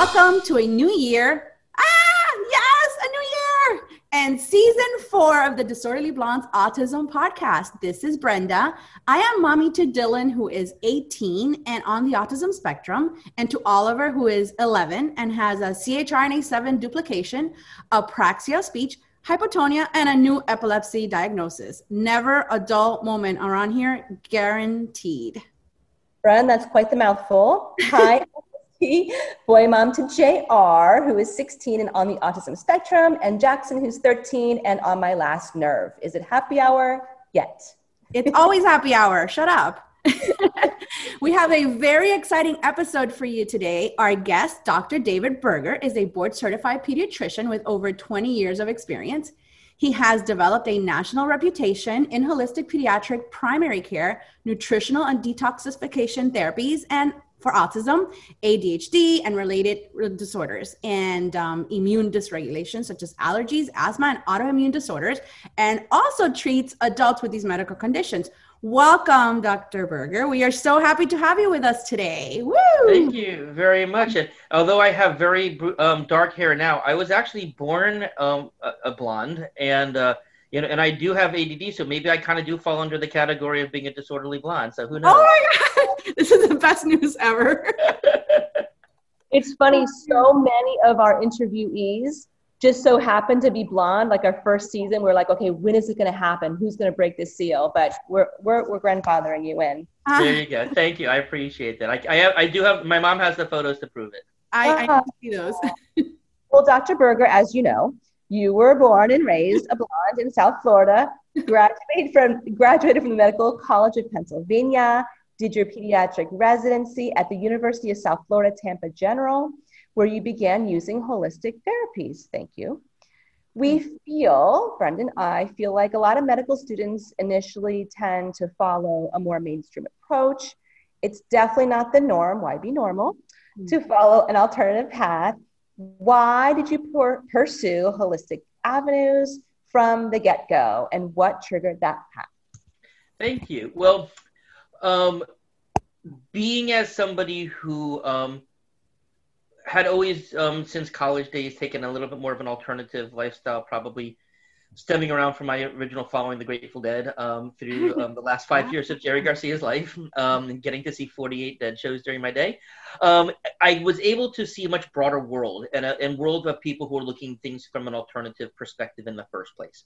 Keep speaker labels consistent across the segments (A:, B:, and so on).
A: welcome to a new year. Ah, yes, a new year. And season four of the Disorderly Blondes Autism Podcast. This is Brenda. I am mommy to Dylan, who is 18 and on the autism spectrum, and to Oliver, who is 11 and has a CHRNA7 duplication, apraxia of speech, hypotonia, and a new epilepsy diagnosis. Never a dull moment around here, guaranteed.
B: Bren, that's quite the mouthful. Hi, boy mom to JR, who is 16 and on the autism spectrum, and Jackson, who's 13 and on my last nerve. Is it happy hour yet?
A: It's always happy hour. Shut up. we have a very exciting episode for you today. Our guest, Dr. David Berger, is a board certified pediatrician with over 20 years of experience. He has developed a national reputation in holistic pediatric primary care, nutritional and detoxification therapies, and for autism, ADHD, and related disorders, and um, immune dysregulation, such as allergies, asthma, and autoimmune disorders, and also treats adults with these medical conditions. Welcome, Dr. Berger. We are so happy to have you with us today. Woo!
C: Thank you very much. And although I have very um, dark hair now, I was actually born um, a, a, blonde, and uh, you know, and I do have ADD, so maybe I kind of do fall under the category of being a disorderly blonde. So who knows?
A: Oh my god, this is the best news ever.
B: it's funny. So many of our interviewees just so happened to be blonde. Like our first season, we are like, okay, when is it going to happen? Who's going to break this seal? But we're we're we're grandfathering you in.
C: There you go. Thank you. I appreciate that. I I, have, I do have my mom has the photos to prove it.
A: I, I ah. see those.
B: well, Dr. Berger, as you know, you were born and raised a blonde in South Florida, graduated from, graduated from the Medical College of Pennsylvania, did your pediatric residency at the University of South Florida Tampa General, where you began using holistic therapies. Thank you. We feel, Brendan, I feel like a lot of medical students initially tend to follow a more mainstream approach. It's definitely not the norm. Why be normal? Mm-hmm. To follow an alternative path why did you pursue holistic avenues from the get go, and what triggered that path?
C: Thank you. Well, um, being as somebody who um, had always, um, since college days, taken a little bit more of an alternative lifestyle, probably stemming around from my original following the Grateful Dead um, through um, the last five years of Jerry Garcia's life, um, getting to see 48 Dead shows during my day, um, I was able to see a much broader world and a and world of people who are looking things from an alternative perspective in the first place.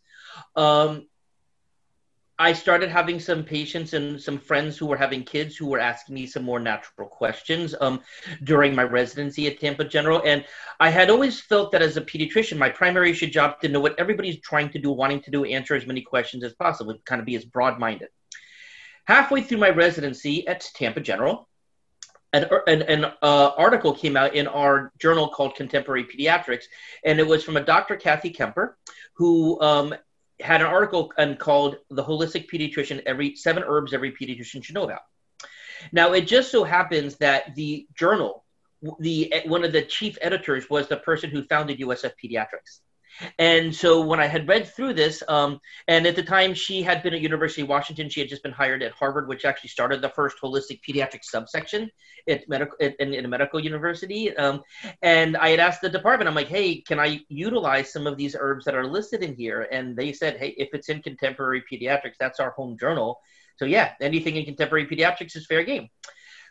C: I started having some patients and some friends who were having kids who were asking me some more natural questions um, during my residency at Tampa General. And I had always felt that as a pediatrician, my primary job to know what everybody's trying to do, wanting to do, answer as many questions as possible, kind of be as broad minded. Halfway through my residency at Tampa General, an, an, an uh, article came out in our journal called Contemporary Pediatrics, and it was from a Dr. Kathy Kemper, who um, had an article called "The Holistic Pediatrician: Every Seven Herbs Every Pediatrician Should Know About." Now, it just so happens that the journal, the eh, one of the chief editors, was the person who founded USF Pediatrics. And so when I had read through this, um, and at the time she had been at University of Washington, she had just been hired at Harvard, which actually started the first holistic pediatric subsection at medical in, in a medical university. Um, and I had asked the department, I'm like, hey, can I utilize some of these herbs that are listed in here? And they said, hey, if it's in contemporary pediatrics, that's our home journal. So yeah, anything in contemporary pediatrics is fair game.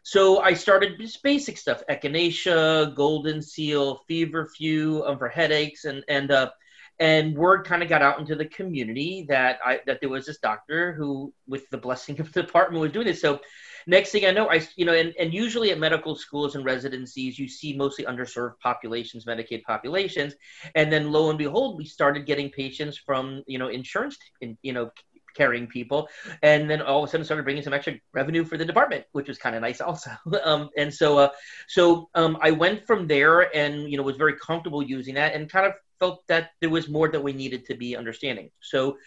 C: So I started just basic stuff: echinacea, golden seal, feverfew um, for headaches, and and uh, and word kind of got out into the community that I that there was this doctor who, with the blessing of the department, was doing this. So next thing I know, I you know, and, and usually at medical schools and residencies, you see mostly underserved populations, Medicaid populations, and then lo and behold, we started getting patients from you know insurance, you know carrying people, and then all of a sudden started bringing some extra revenue for the department, which was kind of nice also. um, and so, uh, so um, I went from there, and you know was very comfortable using that, and kind of felt that there was more that we needed to be understanding. So,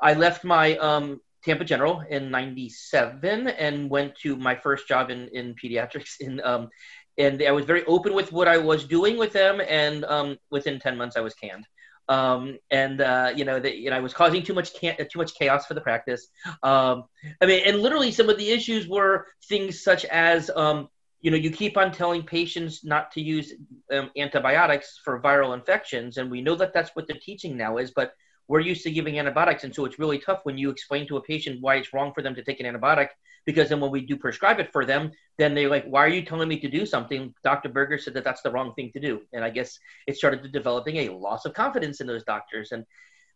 C: I left my um, Tampa General in '97 and went to my first job in in pediatrics in. Um, and I was very open with what I was doing with them, and um, within ten months I was canned um, and uh, you know that you know I was causing too much can- too much chaos for the practice. Um, I mean, and literally some of the issues were things such as um, you know, you keep on telling patients not to use um, antibiotics for viral infections, and we know that that's what the teaching now is, but we're used to giving antibiotics, and so it's really tough when you explain to a patient why it's wrong for them to take an antibiotic. Because then when we do prescribe it for them, then they're like, "Why are you telling me to do something?" Dr. Berger said that that's the wrong thing to do, and I guess it started developing a loss of confidence in those doctors. And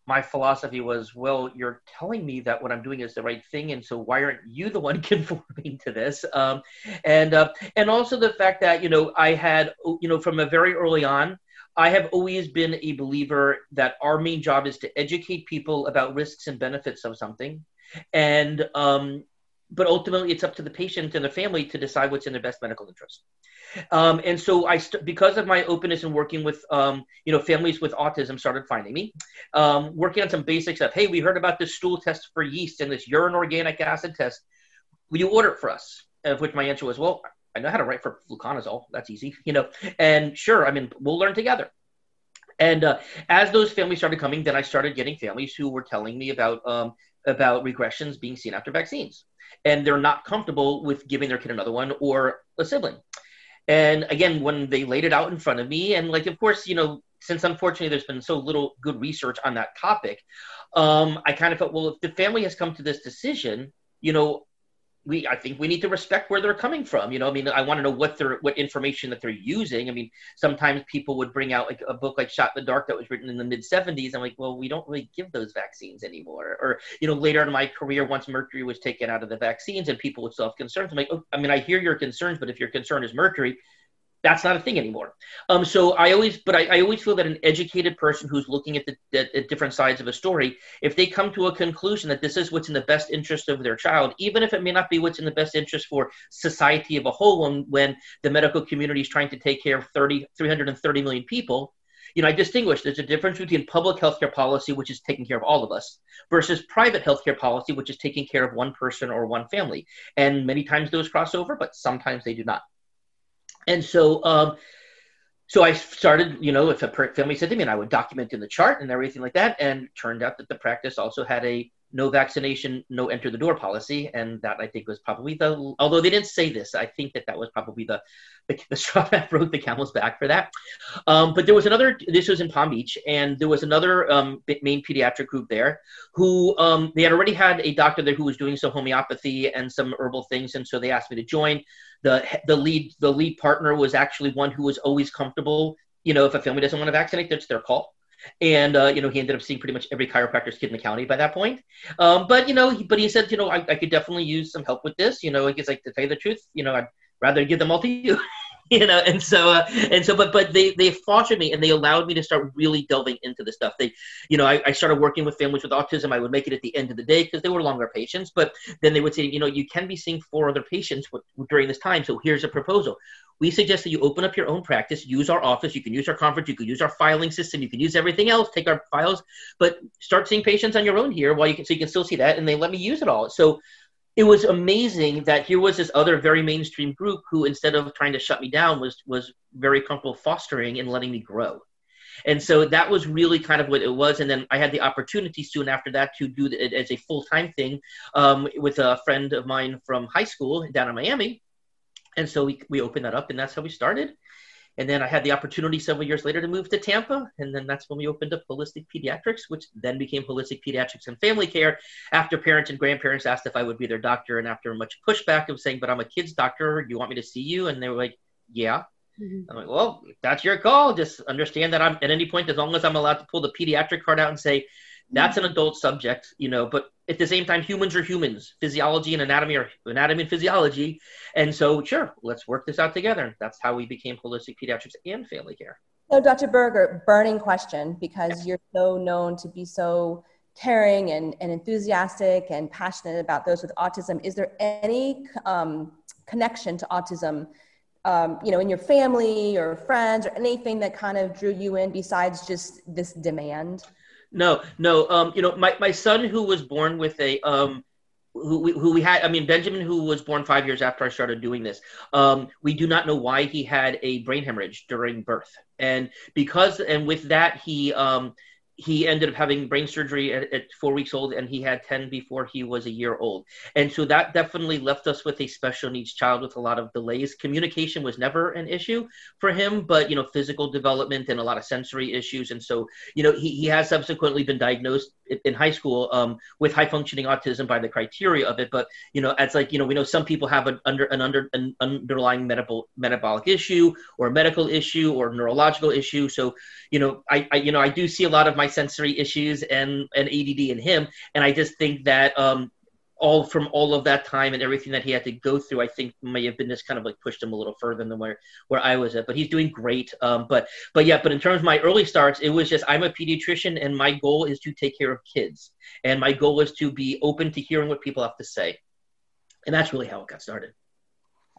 C: my philosophy was, well, you're telling me that what I'm doing is the right thing, and so why aren't you the one conforming to this? Um, and uh, and also the fact that you know I had you know from a very early on, I have always been a believer that our main job is to educate people about risks and benefits of something, and um, but ultimately it's up to the patient and the family to decide what's in their best medical interest. Um, and so I, st- because of my openness and working with, um, you know, families with autism started finding me, um, working on some basic stuff. Hey, we heard about this stool test for yeast and this urine organic acid test. Will you order it for us? Of which my answer was, well, I know how to write for fluconazole. That's easy, you know. And sure, I mean, we'll learn together. And uh, as those families started coming, then I started getting families who were telling me about um, about regressions being seen after vaccines, and they're not comfortable with giving their kid another one or a sibling. And again, when they laid it out in front of me, and like, of course, you know, since unfortunately there's been so little good research on that topic, um, I kind of felt, well, if the family has come to this decision, you know, we I think we need to respect where they're coming from. You know, I mean, I want to know what they're what information that they're using. I mean, sometimes people would bring out like a book like Shot in the Dark that was written in the mid '70s. I'm like, well, we don't really give those vaccines anymore. Or you know, later in my career, once mercury was taken out of the vaccines and people would still have concerns, I'm like, oh, I mean, I hear your concerns, but if your concern is mercury, that's not a thing anymore. Um, so I always, but I, I, always feel that an educated person who's looking at the different sides of a story, if they come to a conclusion that this is what's in the best interest of their child, even if it may not be what's in the best interest for society of a whole, when, when the medical community is trying to take care of 30, 330 million people, you know, I distinguish. There's a difference between public healthcare policy, which is taking care of all of us, versus private healthcare policy, which is taking care of one person or one family. And many times those cross over, but sometimes they do not. And so, um, so I started, you know, if a family said to me, and I would document in the chart and everything like that. And turned out that the practice also had a no vaccination, no enter the door policy, and that I think was probably the. Although they didn't say this, I think that that was probably the the, the straw that broke the camel's back for that. Um, but there was another. This was in Palm Beach, and there was another um, main pediatric group there who um, they had already had a doctor there who was doing some homeopathy and some herbal things, and so they asked me to join. the The lead the lead partner was actually one who was always comfortable. You know, if a family doesn't want to vaccinate, that's their call and uh, you know he ended up seeing pretty much every chiropractor's kid in the county by that point. Um, but you know, he, but he said, you know, I, I, could definitely use some help with this. You know, it's like to tell you the truth, you know, I'd rather give them all to you. you know and so uh, and so but but they they fostered me and they allowed me to start really delving into the stuff they you know I, I started working with families with autism i would make it at the end of the day because they were longer patients but then they would say you know you can be seeing four other patients during this time so here's a proposal we suggest that you open up your own practice use our office you can use our conference you can use our filing system you can use everything else take our files but start seeing patients on your own here while you can so you can still see that and they let me use it all. So it was amazing that here was this other very mainstream group who instead of trying to shut me down was was very comfortable fostering and letting me grow. And so that was really kind of what it was and then i had the opportunity soon after that to do it as a full-time thing um, with a friend of mine from high school down in miami and so we, we opened that up and that's how we started and then I had the opportunity several years later to move to Tampa. And then that's when we opened up Holistic Pediatrics, which then became Holistic Pediatrics and Family Care after parents and grandparents asked if I would be their doctor. And after much pushback of saying, but I'm a kid's doctor, do you want me to see you? And they were like, yeah. Mm-hmm. I'm like, well, that's your call. Just understand that I'm at any point, as long as I'm allowed to pull the pediatric card out and say, that's an adult subject, you know, but at the same time, humans are humans. Physiology and anatomy are anatomy and physiology. And so, sure, let's work this out together. That's how we became holistic pediatrics and family care.
B: So, Dr. Berger, burning question because you're so known to be so caring and, and enthusiastic and passionate about those with autism. Is there any um, connection to autism, um, you know, in your family or friends or anything that kind of drew you in besides just this demand?
C: No, no. Um, you know, my, my son who was born with a um, who we, who we had, I mean, Benjamin, who was born five years after I started doing this. Um, we do not know why he had a brain hemorrhage during birth, and because and with that he um, he ended up having brain surgery at, at, four weeks old and he had 10 before he was a year old. And so that definitely left us with a special needs child with a lot of delays. Communication was never an issue for him but you know physical development and a lot of sensory issues. And so you know he, he has subsequently been diagnosed in high school um, with high functioning autism by the criteria of it. But you know it's like you know we know some people have an under an under an underlying medical metabolic issue or medical issue or neurological issue. So you know I, I you know i do see a lot of my sensory issues and and ADD in him, and I just think that um, all from all of that time and everything that he had to go through, I think may have been just kind of like pushed him a little further than where where I was at. But he's doing great. Um, but but yeah, but in terms of my early starts, it was just I'm a pediatrician and my goal is to take care of kids, and my goal is to be open to hearing what people have to say, and that's really how it got started.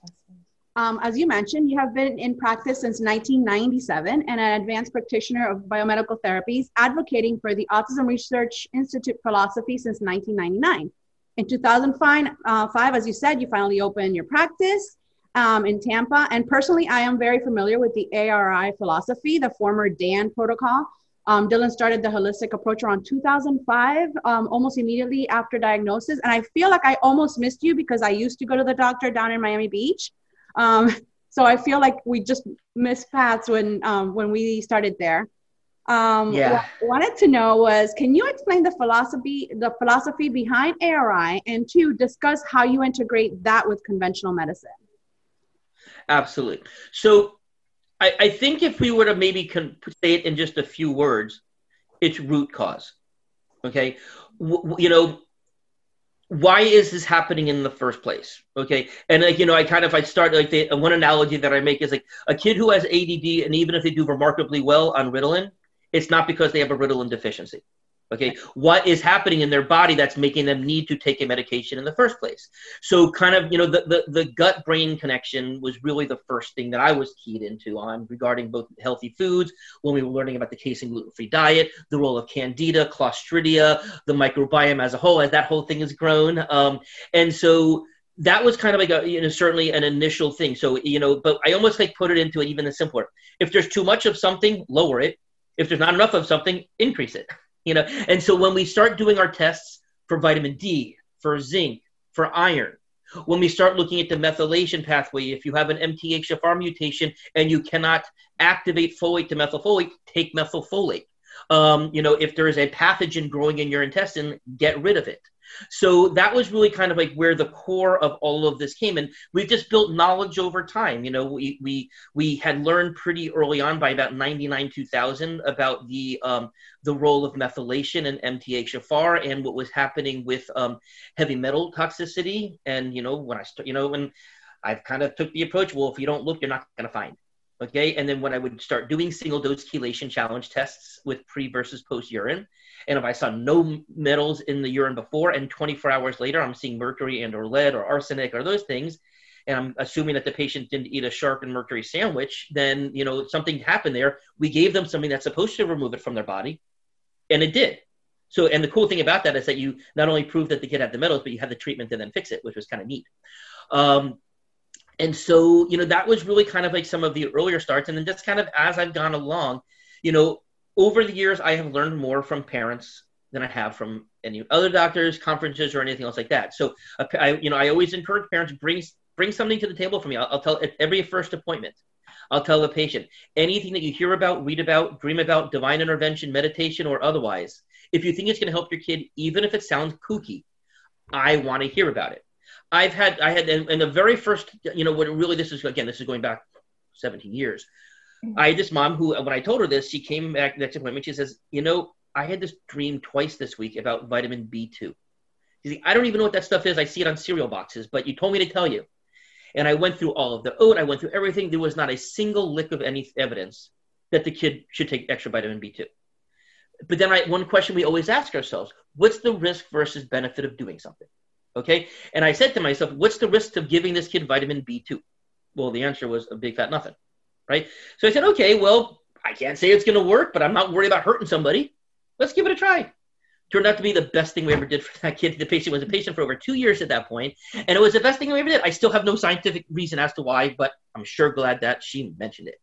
A: Awesome. Um, as you mentioned, you have been in practice since 1997 and an advanced practitioner of biomedical therapies, advocating for the Autism Research Institute philosophy since 1999. In 2005, uh, as you said, you finally opened your practice um, in Tampa. And personally, I am very familiar with the ARI philosophy, the former DAN protocol. Um, Dylan started the holistic approach around 2005, um, almost immediately after diagnosis. And I feel like I almost missed you because I used to go to the doctor down in Miami Beach. Um, so I feel like we just missed paths when um, when we started there. Um, yeah. What I wanted to know was, can you explain the philosophy the philosophy behind ARI, and to discuss how you integrate that with conventional medicine?
C: Absolutely. So, I, I think if we were to maybe con- say it in just a few words, it's root cause. Okay, w- you know, why is this happening in the first place? Okay. And like you know i kind of i start like the one analogy that i make is like a kid who has add and even if they do remarkably well on ritalin it's not because they have a ritalin deficiency Okay, what is happening in their body that's making them need to take a medication in the first place? So, kind of, you know, the, the, the gut brain connection was really the first thing that I was keyed into on regarding both healthy foods when we were learning about the casein gluten free diet, the role of candida, clostridia, the microbiome as a whole, as that whole thing has grown. Um, and so, that was kind of like a you know certainly an initial thing. So you know but i almost like put it into it even simpler. If there's too much of something lower it. If there's not enough of something increase it you know? And so when we start doing our tests for vitamin d for zinc for iron when we start looking at the methylation pathway if you have an mthfr mutation and you cannot activate folate to methylfolate take methylfolate. Um, you know if there is a pathogen growing in your intestine get rid of it so that was really kind of like where the core of all of this came. And we've just built knowledge over time. You know, we we we had learned pretty early on by about 99 2000 about the um, the role of methylation and MTHFR and what was happening with um, heavy metal toxicity. And you know, when I start, you know, when I've kind of took the approach, well, if you don't look, you're not going to find. Okay, and then when I would start doing single dose chelation challenge tests with pre versus post urine, and if I saw no metals in the urine before, and 24 hours later I'm seeing mercury and or lead or arsenic or those things, and I'm assuming that the patient didn't eat a shark and mercury sandwich, then you know something happened there. We gave them something that's supposed to remove it from their body, and it did. So, and the cool thing about that is that you not only prove that the kid had the metals, but you had the treatment to then fix it, which was kind of neat. Um, and so, you know, that was really kind of like some of the earlier starts. And then just kind of as I've gone along, you know, over the years, I have learned more from parents than I have from any other doctors, conferences, or anything else like that. So, I, you know, I always encourage parents bring bring something to the table for me. I'll, I'll tell at every first appointment. I'll tell the patient anything that you hear about, read about, dream about, divine intervention, meditation, or otherwise. If you think it's going to help your kid, even if it sounds kooky, I want to hear about it. I've had, I had, in, in the very first, you know, what really this is again, this is going back 17 years. Mm-hmm. I had this mom who, when I told her this, she came back next appointment. She says, "You know, I had this dream twice this week about vitamin B2. She's like, I don't even know what that stuff is. I see it on cereal boxes, but you told me to tell you. And I went through all of the oat. I went through everything. There was not a single lick of any evidence that the kid should take extra vitamin B2. But then I, one question we always ask ourselves, what's the risk versus benefit of doing something? Okay. And I said to myself, what's the risk of giving this kid vitamin B2? Well, the answer was a big fat nothing right? So I said, okay, well, I can't say it's going to work, but I'm not worried about hurting somebody. Let's give it a try. Turned out to be the best thing we ever did for that kid. The patient was a patient for over two years at that point, and it was the best thing we ever did. I still have no scientific reason as to why, but I'm sure glad that she mentioned it.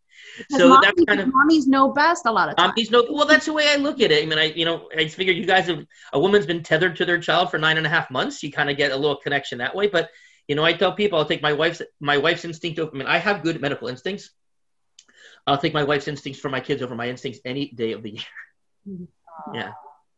A: So mommies, that's kind of mommies know best a lot of
C: times. Mommies know well. That's the way I look at it. I mean, I you know I figure you guys have a woman's been tethered to their child for nine and a half months. You kind of get a little connection that way. But you know, I tell people I'll take my wife's my wife's instinct over. I mean, I have good medical instincts. I'll take my wife's instincts for my kids over my instincts any day of the year. Mm-hmm. Yeah.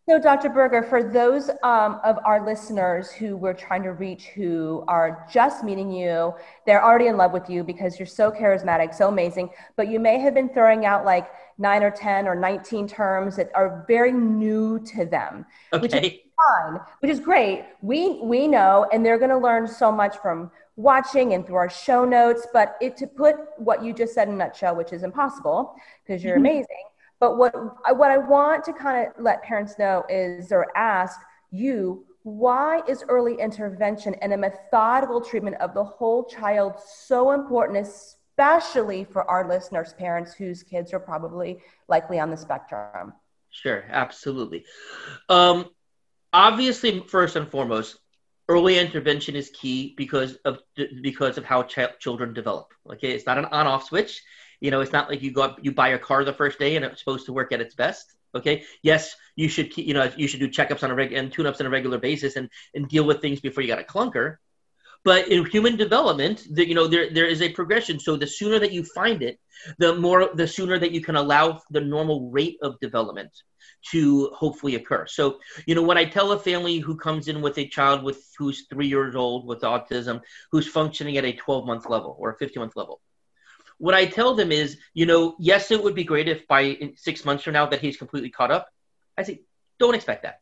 B: So, Dr. Berger, for those um, of our listeners who we're trying to reach who are just meeting you, they're already in love with you because you're so charismatic, so amazing, but you may have been throwing out like nine or 10 or 19 terms that are very new to them,
C: okay.
B: which is fine, which is great. We, we know, and they're going to learn so much from watching and through our show notes, but it, to put what you just said in a nutshell, which is impossible because you're mm-hmm. amazing but what what I want to kind of let parents know is or ask you why is early intervention and a methodical treatment of the whole child so important especially for our listeners parents whose kids are probably likely on the spectrum?
C: Sure absolutely. Um, obviously first and foremost early intervention is key because of because of how ch- children develop okay? It's not an on-off switch you know, it's not like you go up, you buy a car the first day and it's supposed to work at its best. Okay. Yes, you should, you know, you should do checkups on a regular and tune-ups on a regular basis and, and deal with things before you got a clunker. But in human development, the, you know, there, there is a progression. So the sooner that you find it, the more, the sooner that you can allow the normal rate of development to hopefully occur. So, you know, when I tell a family who comes in with a child with who's three years old with autism, who's functioning at a 12 month level or a 50 month level, what I tell them is, you know, yes, it would be great if by six months from now that he's completely caught up. I say, don't expect that.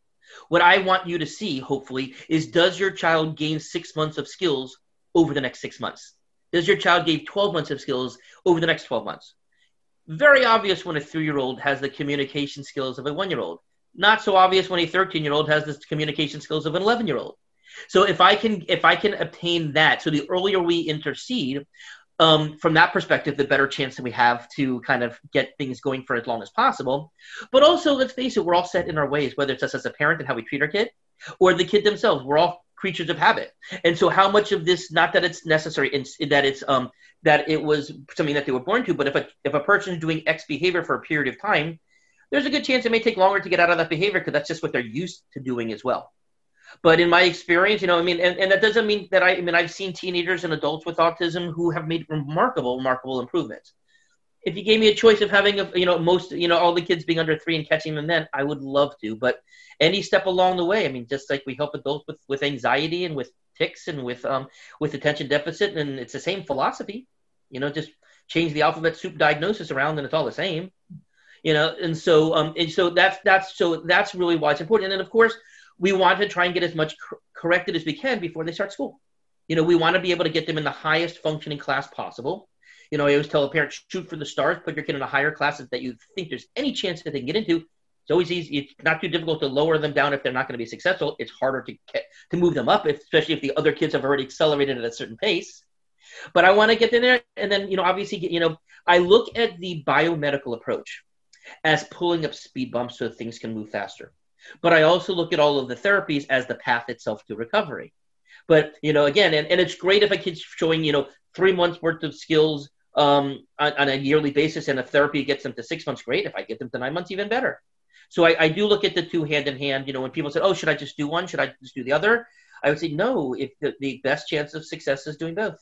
C: What I want you to see, hopefully, is does your child gain six months of skills over the next six months? Does your child gain 12 months of skills over the next 12 months? Very obvious when a three year old has the communication skills of a one year old. Not so obvious when a 13 year old has the communication skills of an 11 year old. So if I can if I can obtain that, so the earlier we intercede, um, from that perspective, the better chance that we have to kind of get things going for as long as possible. But also, let's face it, we're all set in our ways, whether it's us as a parent and how we treat our kid, or the kid themselves. We're all creatures of habit, and so how much of this? Not that it's necessary, in, that it's um, that it was something that they were born to, but if a if a person is doing X behavior for a period of time, there's a good chance it may take longer to get out of that behavior because that's just what they're used to doing as well. But in my experience, you know, I mean, and, and that doesn't mean that I, I mean, I've seen teenagers and adults with autism who have made remarkable, remarkable improvements. If you gave me a choice of having, a, you know, most, you know, all the kids being under three and catching them then, I would love to. But any step along the way, I mean, just like we help adults with, with anxiety and with tics and with, um, with attention deficit, and it's the same philosophy, you know, just change the alphabet soup diagnosis around and it's all the same you know and so um and so that's that's so that's really why it's important and then of course we want to try and get as much cor- corrected as we can before they start school. You know, we want to be able to get them in the highest functioning class possible. You know, I always tell a parent, shoot for the stars, put your kid in a higher class that you think there's any chance that they can get into. It's always easy. It's not too difficult to lower them down if they're not going to be successful. It's harder to get, to move them up, especially if the other kids have already accelerated at a certain pace. But I want to get them there, and then you know, obviously, you know, I look at the biomedical approach as pulling up speed bumps so things can move faster. But I also look at all of the therapies as the path itself to recovery. But, you know, again, and, and it's great if a kid's showing, you know, three months worth of skills um, on, on, a yearly basis and a therapy gets them to six months, great. If I get them to nine months, even better. So I, I do look at the two hand in hand. You know, when people say, oh, should I just do one? Should I just do the other? I would say, no, if the, the best chance of success is doing both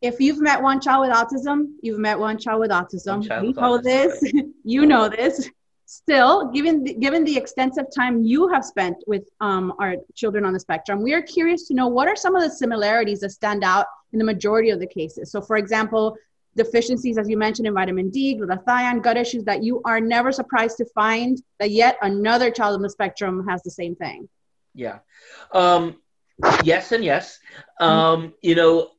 A: if you've met one child with autism, you've met one child with autism. Child you know autism, this. You know this still given the, given the extensive time you have spent with um, our children on the spectrum we are curious to know what are some of the similarities that stand out in the majority of the cases. So for example deficiencies as you mentioned in vitamin d glutathione gut issues that you are never surprised to find that yet another child on the spectrum has the same thing.
C: Yeah. Um, yes and yes. Um, you know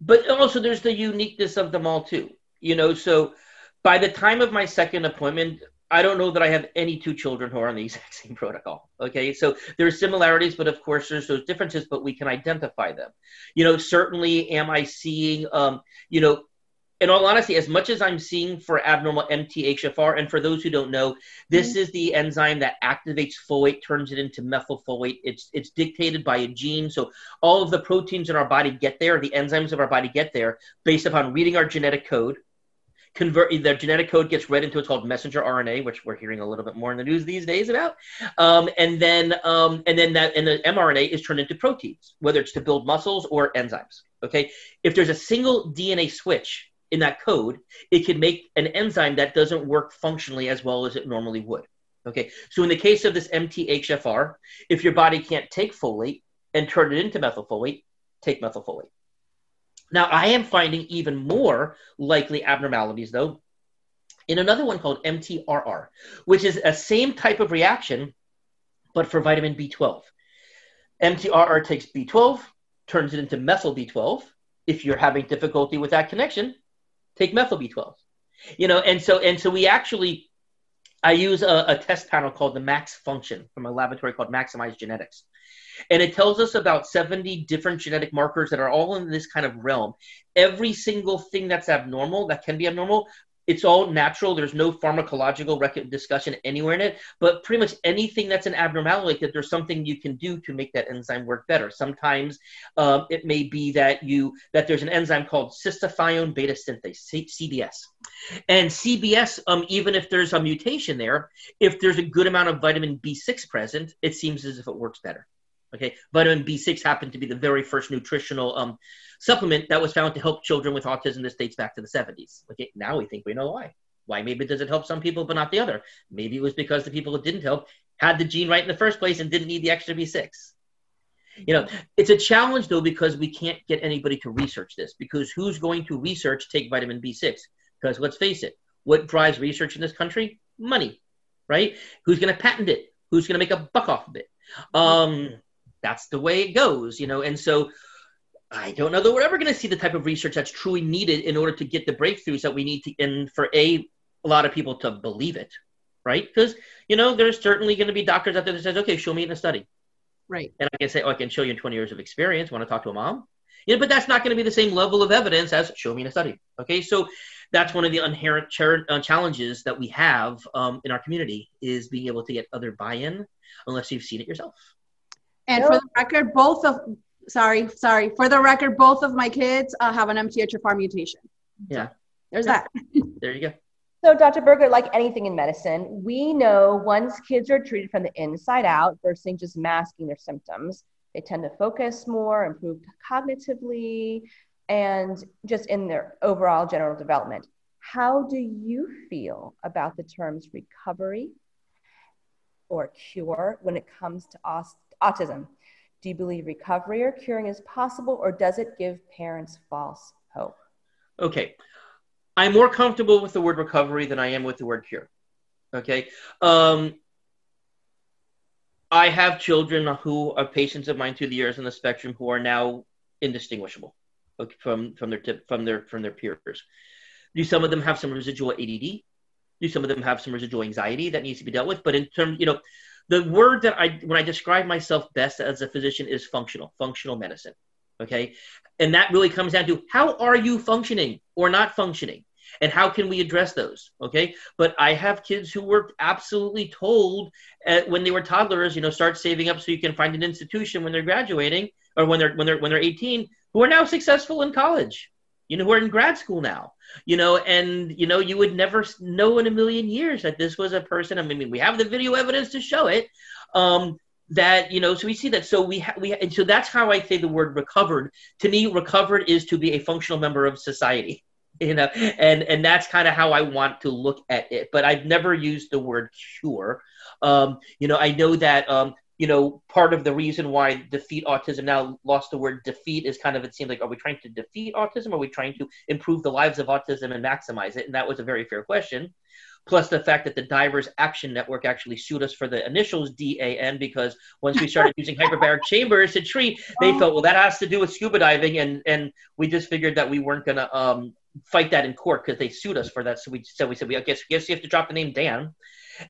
C: but also there's the uniqueness of them all too. You know so by the time of my second appointment I don't know that I have any two children who are on the exact same protocol. Okay, so there are similarities, but of course there's those differences, but we can identify them. You know, certainly, am I seeing, um, you know, in all honesty, as much as I'm seeing for abnormal MTHFR, and for those who don't know, this mm-hmm. is the enzyme that activates folate, turns it into methylfolate. It's it's dictated by a gene. So all of the proteins in our body get there, the enzymes of our body get there based upon reading our genetic code. Convert the genetic code gets read into what's called messenger RNA, which we're hearing a little bit more in the news these days about, um, and then um, and then that and the mRNA is turned into proteins, whether it's to build muscles or enzymes. Okay, if there's a single DNA switch in that code, it can make an enzyme that doesn't work functionally as well as it normally would. Okay, so in the case of this MTHFR, if your body can't take folate and turn it into methylfolate, take methylfolate. Now, I am finding even more likely abnormalities, though, in another one called MTRR, which is a same type of reaction, but for vitamin B12. MTRR takes B12, turns it into methyl B12. If you're having difficulty with that connection, take methyl B12. You know, and so and so we actually I use a, a, test panel called the Max Function from a laboratory called Maximize Genetics. And it tells us about 70 different genetic markers that are all in this kind of realm. Every single thing that's abnormal, that can be abnormal, it's all natural. There's no pharmacological rec- discussion anywhere in it, but pretty much anything that's an abnormality, that there's something you can do to make that enzyme work better. Sometimes um, it may be that you that there's an enzyme called cystathionine beta synthase (CBS), and CBS, um, even if there's a mutation there, if there's a good amount of vitamin B6 present, it seems as if it works better. Okay, vitamin B6 happened to be the very first nutritional um, supplement that was found to help children with autism This dates back to the 70s. Okay, now we think we know why. Why maybe does it help some people but not the other? Maybe it was because the people it didn't help had the gene right in the first place and didn't need the extra B6. You know, it's a challenge though because we can't get anybody to research this because who's going to research take vitamin B6? Because let's face it, what drives research in this country? Money, right? Who's going to patent it? Who's going to make a buck off of it? Um, that's the way it goes, you know. And so I don't know that we're ever going to see the type of research that's truly needed in order to get the breakthroughs that we need to, and for a, a lot of people to believe it, right? Because you know, there's certainly going to be doctors out there that says, "Okay, show me in a study,"
A: right?
C: And I can say, "Oh, I can show you in 20 years of experience." Want to talk to a mom? You know, but that's not going to be the same level of evidence as show me in a study. Okay, so that's one of the inherent ch- uh, challenges that we have um, in our community is being able to get other buy-in unless you've seen it yourself.
A: And for the record, both of sorry, sorry. For the record, both of my kids uh, have an MTHFR mutation.
C: Yeah.
A: So there's that.
C: there you go.
B: So, Dr. Berger, like anything in medicine, we know once kids are treated from the inside out versus just masking their symptoms, they tend to focus more, improve cognitively, and just in their overall general development. How do you feel about the terms recovery or cure when it comes to autism? Do you believe recovery or curing is possible, or does it give parents false hope?
C: Okay. I'm more comfortable with the word recovery than I am with the word cure. Okay. Um, I have children who are patients of mine through the years on the spectrum who are now indistinguishable from from their from their from their peers. Do some of them have some residual ADD? Do some of them have some residual anxiety that needs to be dealt with? But in terms, you know, the word that I when I describe myself best as a physician is functional, functional medicine. Okay. And that really comes down to how are you functioning or not functioning? And how can we address those? Okay. But I have kids who were absolutely told uh, when they were toddlers, you know, start saving up so you can find an institution when they're graduating or when they're when they're when they're 18 who are now successful in college you know, who are in grad school now, you know, and, you know, you would never know in a million years that this was a person. I mean, we have the video evidence to show it. Um, that you know so we see that so we ha- we and so that's how i say the word recovered to me recovered is to be a functional member of society you know and and that's kind of how i want to look at it but i've never used the word cure um, you know i know that um, you know, part of the reason why defeat autism now lost the word defeat is kind of it seems like are we trying to defeat autism? Or are we trying to improve the lives of autism and maximize it? And that was a very fair question. Plus the fact that the Divers Action Network actually sued us for the initials DAN because once we started using hyperbaric chambers to treat, they oh. felt well that has to do with scuba diving, and and we just figured that we weren't gonna um, fight that in court because they sued us for that. So we said we said we I guess, guess you have to drop the name Dan.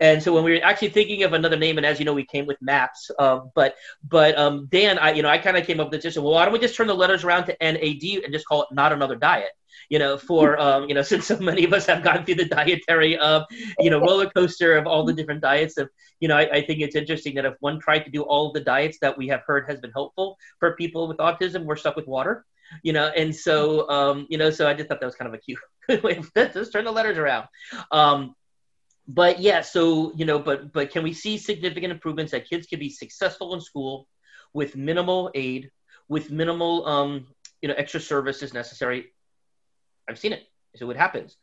C: And so when we were actually thinking of another name, and as you know, we came with MAPS. Um, but but um, Dan, I you know I kind of came up with the this. Well, why don't we just turn the letters around to NAD and just call it not another diet? you know, for um, you know, since so many of us have gone through the dietary uh, you know, roller coaster of all the different diets of, you know, I, I think it's interesting that if one tried to do all of the diets that we have heard has been helpful for people with autism, we're stuck with water you know and so um you know so i just thought that was kind of a cute way of just turn the letters around um but yeah so you know but but can we see significant improvements that kids can be successful in school with minimal aid with minimal um you know extra services necessary? I've seen it. So it happens.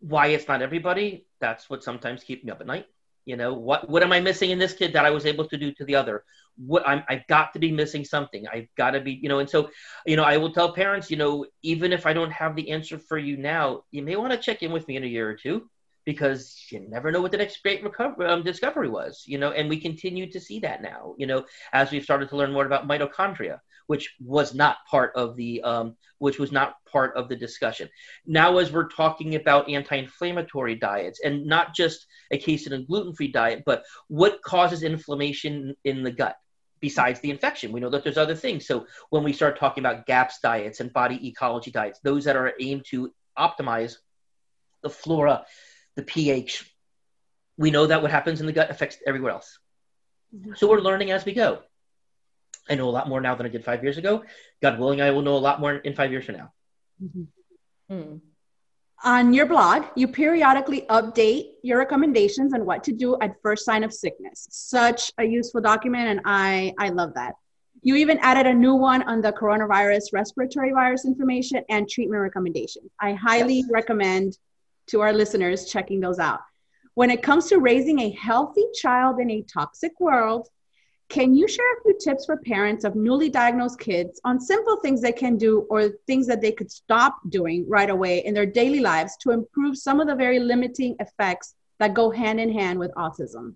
C: Why it's not everybody that's what sometimes keeps me up at night. You know what what am i missing in this kid that i was able to do to the other? What I'm, i've got to be missing something. I've got to be you know and so you know i will tell parents you know even if i don't have the answer for you now you may want to check in with me in a year or two because you never know what the next great recovery, um, discovery was, you know, and we continue to see that now, you know, as we've started to learn more about mitochondria, which was not part of the, um, which was not part of the discussion. Now, as we're talking about anti-inflammatory diets and not just a casein and gluten-free diet, but what causes inflammation in the gut? besides the infection. We know that there's other things. So when we start talking about GAPS diets and body ecology diets, those that are aimed to optimize the flora the pH. We know that what happens in the gut affects everywhere else. Mm-hmm. So we're learning as we go. I know a lot more now than I did five years ago. God willing, I will know a lot more in five years from now.
A: Mm-hmm. Mm. On your blog, you periodically update your recommendations on what to do at first sign of sickness. Such a useful document, and I, I love that. You even added a new one on the coronavirus respiratory virus information and treatment recommendations. I highly yes. recommend to our listeners checking those out. When it comes to raising a healthy child in a toxic world, can you share a few tips for parents of newly diagnosed kids on simple things they can do or things that they could stop doing right away in their daily lives to improve some of the very limiting effects that go hand in hand with autism?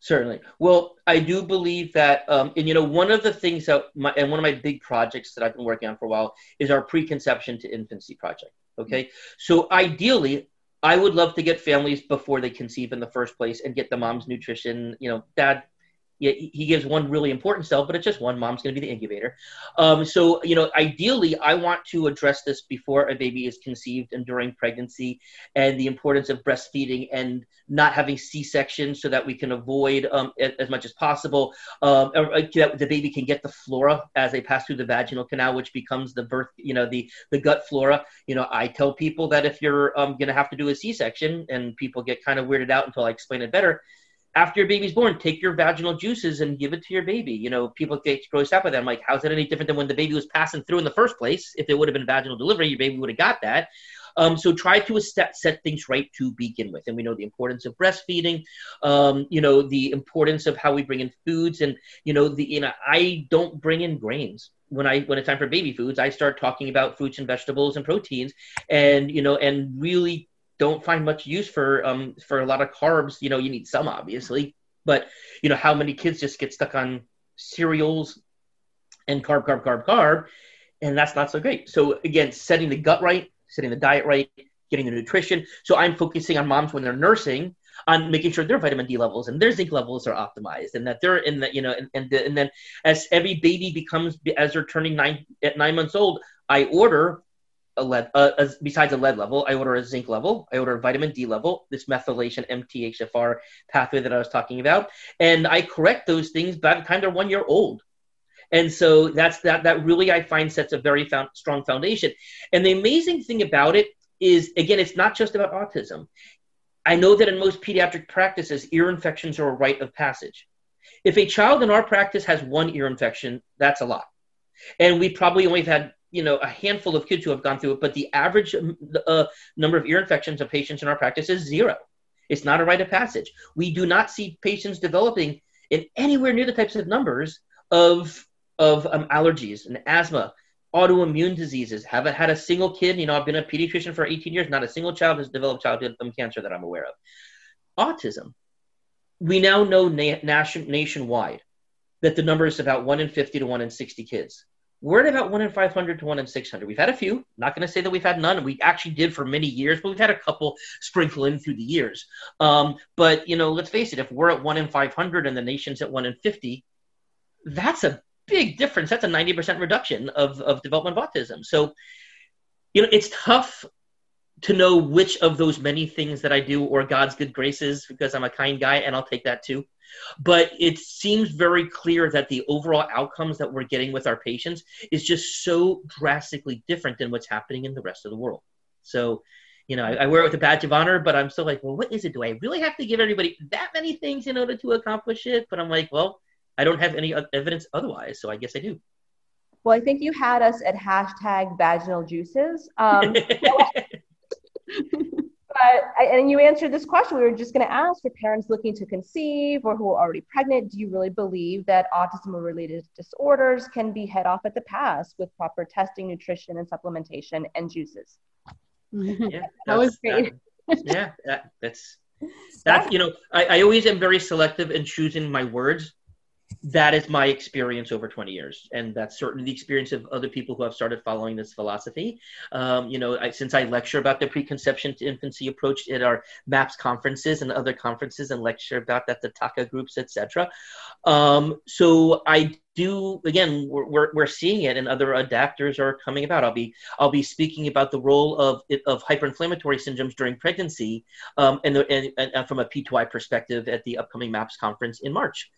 C: Certainly. Well, I do believe that, um, and you know, one of the things that, my, and one of my big projects that I've been working on for a while is our preconception to infancy project. Okay. So ideally, I would love to get families before they conceive in the first place and get the mom's nutrition. You know, dad he gives one really important cell, but it's just one. Mom's going to be the incubator. Um, so, you know, ideally, I want to address this before a baby is conceived and during pregnancy, and the importance of breastfeeding and not having C-section, so that we can avoid um, as much as possible um, that the baby can get the flora as they pass through the vaginal canal, which becomes the birth, you know, the the gut flora. You know, I tell people that if you're um, going to have to do a C-section, and people get kind of weirded out until I explain it better after your baby's born, take your vaginal juices and give it to your baby. You know, people get grossed out by that. I'm like, how's that any different than when the baby was passing through in the first place? If it would have been vaginal delivery, your baby would have got that. Um, so try to set, set things right to begin with. And we know the importance of breastfeeding, um, you know, the importance of how we bring in foods. And, you know, the, you know, I don't bring in grains when I when it's time for baby foods, I start talking about fruits and vegetables and proteins, and you know, and really don't find much use for um for a lot of carbs. You know, you need some obviously, but you know how many kids just get stuck on cereals and carb, carb, carb, carb, and that's not so great. So again, setting the gut right, setting the diet right, getting the nutrition. So I'm focusing on moms when they're nursing on making sure their vitamin D levels and their zinc levels are optimized, and that they're in the you know, and and, the, and then as every baby becomes as they're turning nine at nine months old, I order a lead, uh, besides a lead level, I order a zinc level, I order a vitamin D level, this methylation MTHFR pathway that I was talking about, and I correct those things by the time they're one year old. And so that's that. That really I find sets a very found, strong foundation. And the amazing thing about it is, again, it's not just about autism. I know that in most pediatric practices, ear infections are a rite of passage. If a child in our practice has one ear infection, that's a lot. And we probably only have had you know a handful of kids who have gone through it, but the average uh, number of ear infections of patients in our practice is zero. It's not a rite of passage. We do not see patients developing in anywhere near the types of numbers of of um, allergies and asthma, autoimmune diseases. Haven't had a single kid. You know, I've been a pediatrician for 18 years. Not a single child has developed childhood cancer that I'm aware of. Autism. We now know na- nation- nationwide that the number is about one in 50 to one in 60 kids. We're at about one in 500 to one in 600. We've had a few. Not going to say that we've had none. We actually did for many years, but we've had a couple sprinkle in through the years. Um, but you know, let's face it. If we're at one in 500 and the nation's at one in 50, that's a big difference. That's a 90% reduction of, of development of autism. So you know, it's tough to know which of those many things that I do or God's good graces because I'm a kind guy and I'll take that too. But it seems very clear that the overall outcomes that we're getting with our patients is just so drastically different than what's happening in the rest of the world. So, you know, I, I wear it with a badge of honor, but I'm still like, well, what is it? Do I really have to give everybody that many things in order to accomplish it? But I'm like, well, I don't have any evidence otherwise, so I guess I do.
B: Well, I think you had us at hashtag vaginal juices. Um, but I, and you answered this question. We were just going to ask for parents looking to conceive or who are already pregnant. Do you really believe that autism or related disorders can be head off at the pass with proper testing, nutrition, and supplementation and juices?
C: Yeah, that was great. That, yeah, that, that's that's you know I, I always am very selective in choosing my words that is my experience over 20 years and that's certainly the experience of other people who have started following this philosophy. Um, you know I, since i lecture about the preconception to infancy approach at our maps conferences and other conferences and lecture about that the TACA groups etc um, so i do again we're, we're, we're, seeing it and other adapters are coming about i'll be i'll be speaking about the role of of hyperinflammatory syndromes during pregnancy um, and, the, and, and, from a p2i perspective at the upcoming maps conference in march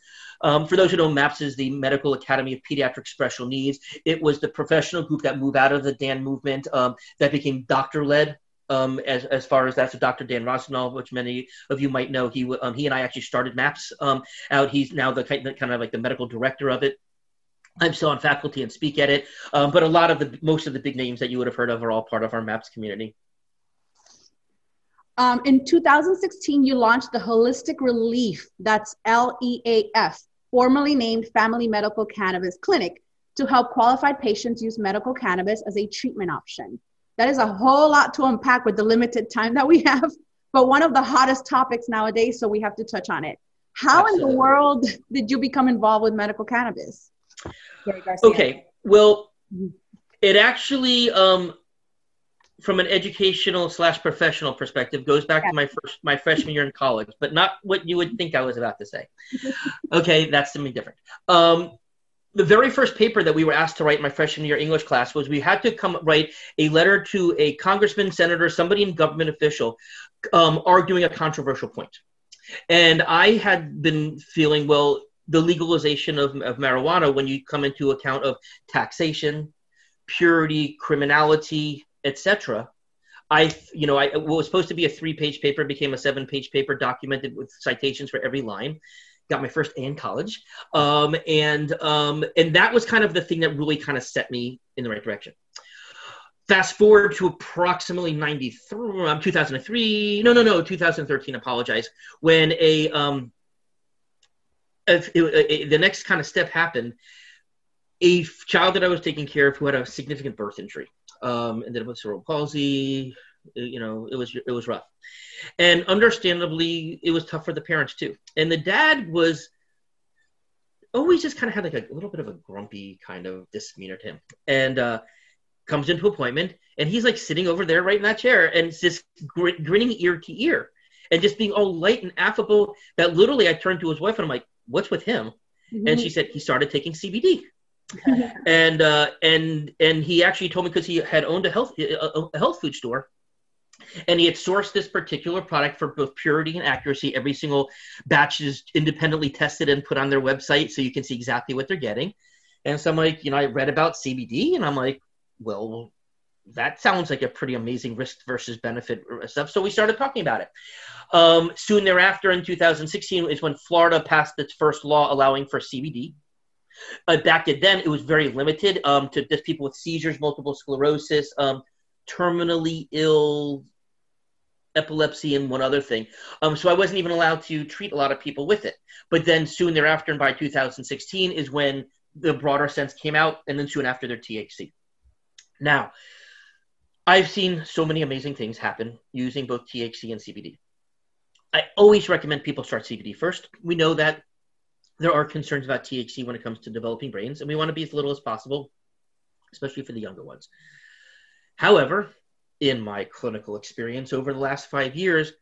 C: um, for those who know maps is the medical academy of pediatric special needs it was the professional group that moved out of the dan movement um, that became doctor led um, as, as far as that's Dr. Dan Rossignol, which many of you might know. He um, he and I actually started MAPS um, out. He's now the kind of like the medical director of it. I'm still on faculty and speak at it, um, but a lot of the most of the big names that you would have heard of are all part of our MAPS community.
A: Um, in 2016, you launched the Holistic ReLeaf, that's L E A F, formerly named Family Medical Cannabis Clinic, to help qualified patients use medical cannabis as a treatment option. That is a whole lot to unpack with the limited time that we have, but one of the hottest topics nowadays, so we have to touch on it. How Absolutely. in the world did you become involved with medical cannabis?
C: Okay, well, it actually, um, from an educational slash professional perspective, goes back yeah. to my first my freshman year in college, but not what you would think I was about to say. okay, that's something different. Um, the very first paper that we were asked to write in my freshman year English class was we had to come write a letter to a congressman, senator, somebody in government official, um, arguing a controversial point. And I had been feeling, well, the legalization of, of marijuana when you come into account of taxation, purity, criminality, etc. I, you know, I what was supposed to be a three-page paper became a seven-page paper documented with citations for every line. Got my first A in college, um, and um, and that was kind of the thing that really kind of set me in the right direction. Fast forward to approximately 93, um, 2003, no, no, no, 2013, apologize, when a um, it, it, the next kind of step happened. A child that I was taking care of who had a significant birth injury, um, ended up with cerebral palsy. You know, it was it was rough, and understandably, it was tough for the parents too. And the dad was always just kind of had like a little bit of a grumpy kind of demeanor to him, and uh, comes into appointment, and he's like sitting over there right in that chair, and just gr- grinning ear to ear, and just being all light and affable. That literally, I turned to his wife and I'm like, what's with him? Mm-hmm. And she said he started taking CBD. and uh, and and he actually told me because he had owned a health a, a health food store, and he had sourced this particular product for both purity and accuracy. Every single batch is independently tested and put on their website, so you can see exactly what they're getting. And so I'm like, you know, I read about CBD, and I'm like, well, that sounds like a pretty amazing risk versus benefit stuff. So we started talking about it. Um, soon thereafter, in 2016, is when Florida passed its first law allowing for CBD. Uh, back then, it was very limited um, to just people with seizures, multiple sclerosis, um, terminally ill, epilepsy, and one other thing. Um, so I wasn't even allowed to treat a lot of people with it. But then soon thereafter, and by 2016, is when the broader sense came out, and then soon after, their THC. Now, I've seen so many amazing things happen using both THC and CBD. I always recommend people start CBD first. We know that there are concerns about THC when it comes to developing brains, and we want to be as little as possible, especially for the younger ones. However, in my clinical experience over the last five years,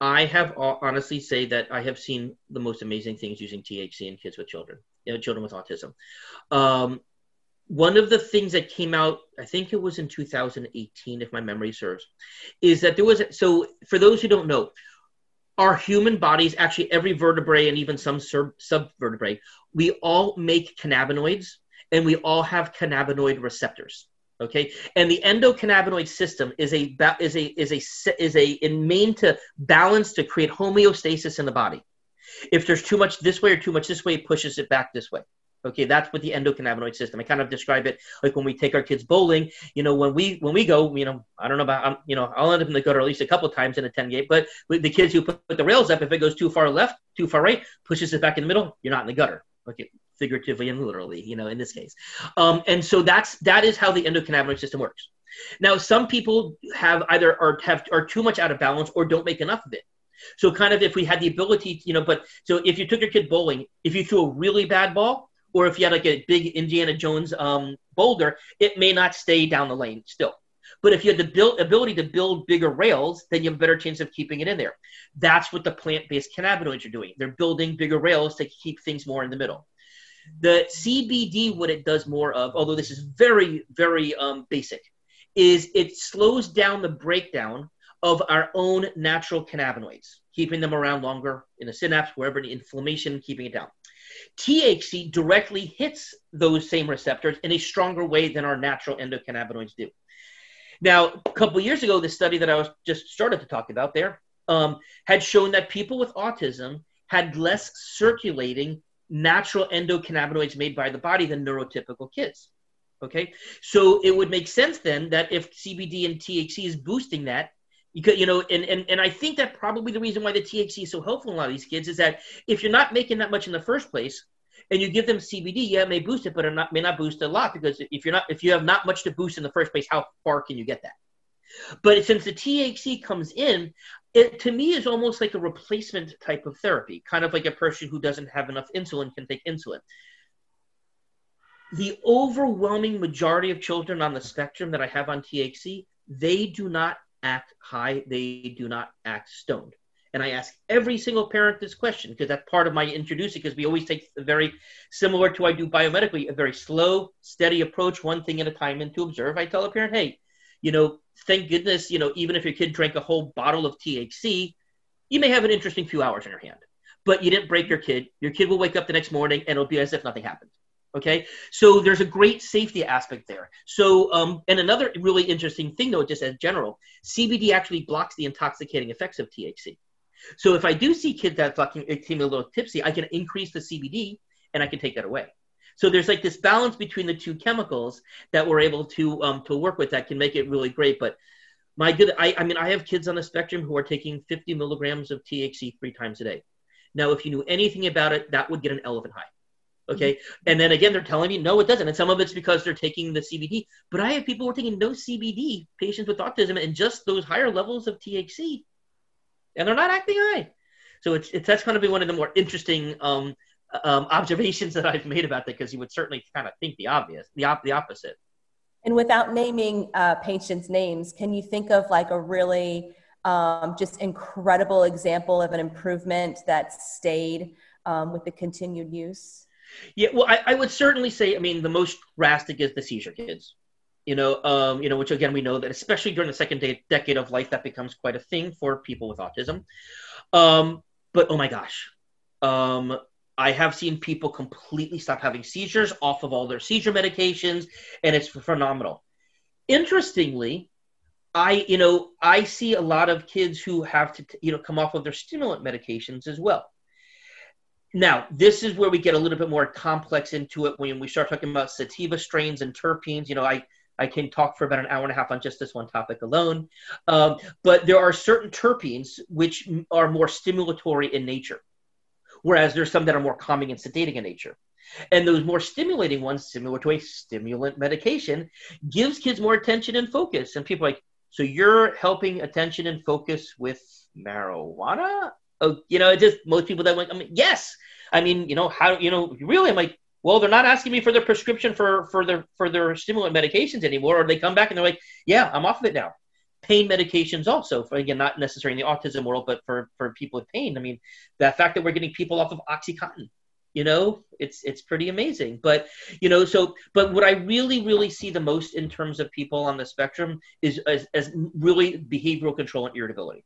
C: I have honestly say that I have seen the most amazing things using THC in kids with children, you know, children with autism. Um, one of the things that came out, I think it was in 2018, if my memory serves, is that there was so for those who don't know, our human bodies, actually every vertebrae and even some sub subvertebrae, we all make cannabinoids and we all have cannabinoid receptors. Okay, and the endocannabinoid system is a is a is a is a in main to balance to create homeostasis in the body. If there's too much this way or too much this way, it pushes it back this way. Okay, that's what the endocannabinoid system. I kind of describe it like when we take our kids bowling. You know, when we when we go, you know, I don't know about, um, you know, I'll end up in the gutter at least a couple times in a ten gate. But the kids who put, put the rails up, if it goes too far left, too far right, pushes it back in the middle, you're not in the gutter. Okay, figuratively and literally, you know, in this case. Um, and so that's that is how the endocannabinoid system works. Now, some people have either are have are too much out of balance or don't make enough of it. So kind of if we had the ability, to, you know, but so if you took your kid bowling, if you threw a really bad ball, or if you had like a big Indiana Jones um, boulder, it may not stay down the lane still. But if you had the build, ability to build bigger rails, then you have a better chance of keeping it in there. That's what the plant-based cannabinoids are doing. They're building bigger rails to keep things more in the middle. The CBD, what it does more of, although this is very, very um, basic, is it slows down the breakdown of our own natural cannabinoids, keeping them around longer in the synapse, wherever the inflammation, keeping it down. THC directly hits those same receptors in a stronger way than our natural endocannabinoids do. Now, a couple years ago, the study that I was just started to talk about there um, had shown that people with autism had less circulating natural endocannabinoids made by the body than neurotypical kids. Okay, so it would make sense then that if CBD and THC is boosting that, you you know, and, and, and I think that probably the reason why the THC is so helpful in a lot of these kids is that if you're not making that much in the first place, and you give them CBD, yeah, it may boost it, but it not, may not boost it a lot because if you're not, if you have not much to boost in the first place, how far can you get that? But since the THC comes in, it to me is almost like a replacement type of therapy, kind of like a person who doesn't have enough insulin can take insulin. The overwhelming majority of children on the spectrum that I have on THC, they do not act high, they do not act stoned. And I ask every single parent this question because that's part of my introducing because we always take a very similar to I do biomedically, a very slow, steady approach, one thing at a time and to observe. I tell a parent, hey, you know, thank goodness, you know, even if your kid drank a whole bottle of THC, you may have an interesting few hours in your hand. But you didn't break your kid. Your kid will wake up the next morning and it'll be as if nothing happened. Okay, so there's a great safety aspect there. So, um, and another really interesting thing, though, just as general, CBD actually blocks the intoxicating effects of THC. So, if I do see kids that fucking seem a little tipsy, I can increase the CBD and I can take that away. So there's like this balance between the two chemicals that we're able to um, to work with that can make it really great. But my good, I, I mean, I have kids on the spectrum who are taking 50 milligrams of THC three times a day. Now, if you knew anything about it, that would get an elephant high. Okay. Mm-hmm. And then again, they're telling me, no, it doesn't. And some of it's because they're taking the CBD. But I have people who are taking no CBD, patients with autism, and just those higher levels of THC. And they're not acting high. So it's, it's that's going to be one of the more interesting um, um, observations that I've made about that because you would certainly kind of think the obvious, the, op- the opposite.
B: And without naming uh, patients' names, can you think of like a really um, just incredible example of an improvement that stayed um, with the continued use?
C: Yeah, well, I, I, would certainly say, I mean, the most drastic is the seizure kids. You know, um, you know, which again we know that especially during the second de- decade of life, that becomes quite a thing for people with autism. Um, but oh my gosh, um, I have seen people completely stop having seizures off of all their seizure medications, and it's phenomenal. Interestingly, I you know I see a lot of kids who have to you know come off of their stimulant medications as well. Now, this is where we get a little bit more complex into it when we start talking about sativa strains and terpenes. You know, I, I can talk for about an hour and a half on just this one topic alone. Um, but there are certain terpenes which are more stimulatory in nature, whereas there's some that are more calming and sedating in nature. And those more stimulating ones, similar to a stimulant medication, gives kids more attention and focus. And people like, so you're helping attention and focus with marijuana? You know, it just most people that went, I mean, yes. I mean, you know, how, you know, really, I'm like, well, they're not asking me for their prescription for for their for their stimulant medications anymore, or they come back and they're like, yeah, I'm off of it now. Pain medications also, for, again, not necessarily in the autism world, but for for people with pain. I mean, the fact that we're getting people off of OxyContin, You know, it's it's pretty amazing. But you know, so but what I really really see the most in terms of people on the spectrum is as, as really behavioral control and irritability.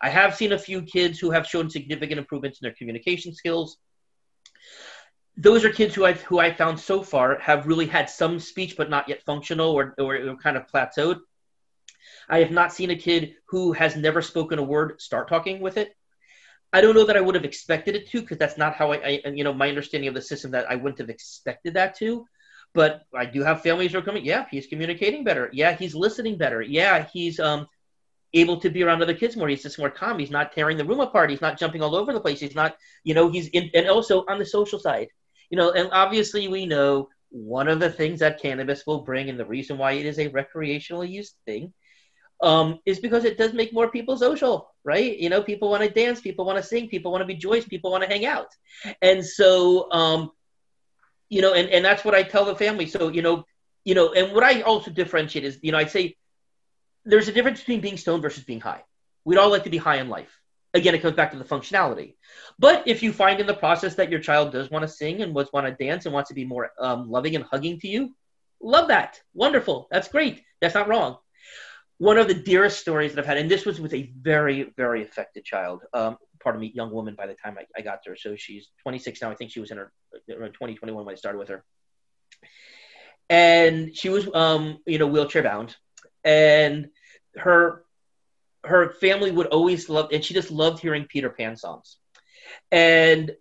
C: I have seen a few kids who have shown significant improvements in their communication skills. Those are kids who I who I found so far have really had some speech but not yet functional or or kind of plateaued. I have not seen a kid who has never spoken a word start talking with it. I don't know that I would have expected it to because that's not how I, I, you know, my understanding of the system that I wouldn't have expected that to. But I do have families who are coming. Yeah, he's communicating better. Yeah, he's listening better. Yeah, he's um, able to be around other kids more. He's just more calm. He's not tearing the room apart. He's not jumping all over the place. He's not, you know, he's in, and also on the social side, you know, and obviously we know one of the things that cannabis will bring and the reason why it is a recreational use thing um, is because it does make more people social, right? You know, people want to dance, people want to sing, people want to be joyous, people want to hang out. And so, um, you know, and, and that's what I tell the family. So, you know, you know, and what I also differentiate is, you know, I say there's a difference between being stoned versus being high. We'd all like to be high in life. Again, it comes back to the functionality. But if you find in the process that your child does want to sing and wants want to dance and wants to be more um, loving and hugging to you, love that. Wonderful. That's great. That's not wrong one of the dearest stories that I've had, and this was with a very, very affected child. Um, pardon me, young woman by the time I, I got to her. So she's 26 now. I think she was in her around 2021 when I started with her. And she was, um, you know, wheelchair bound. And her her family would always love, and she just loved hearing Peter Pan songs. And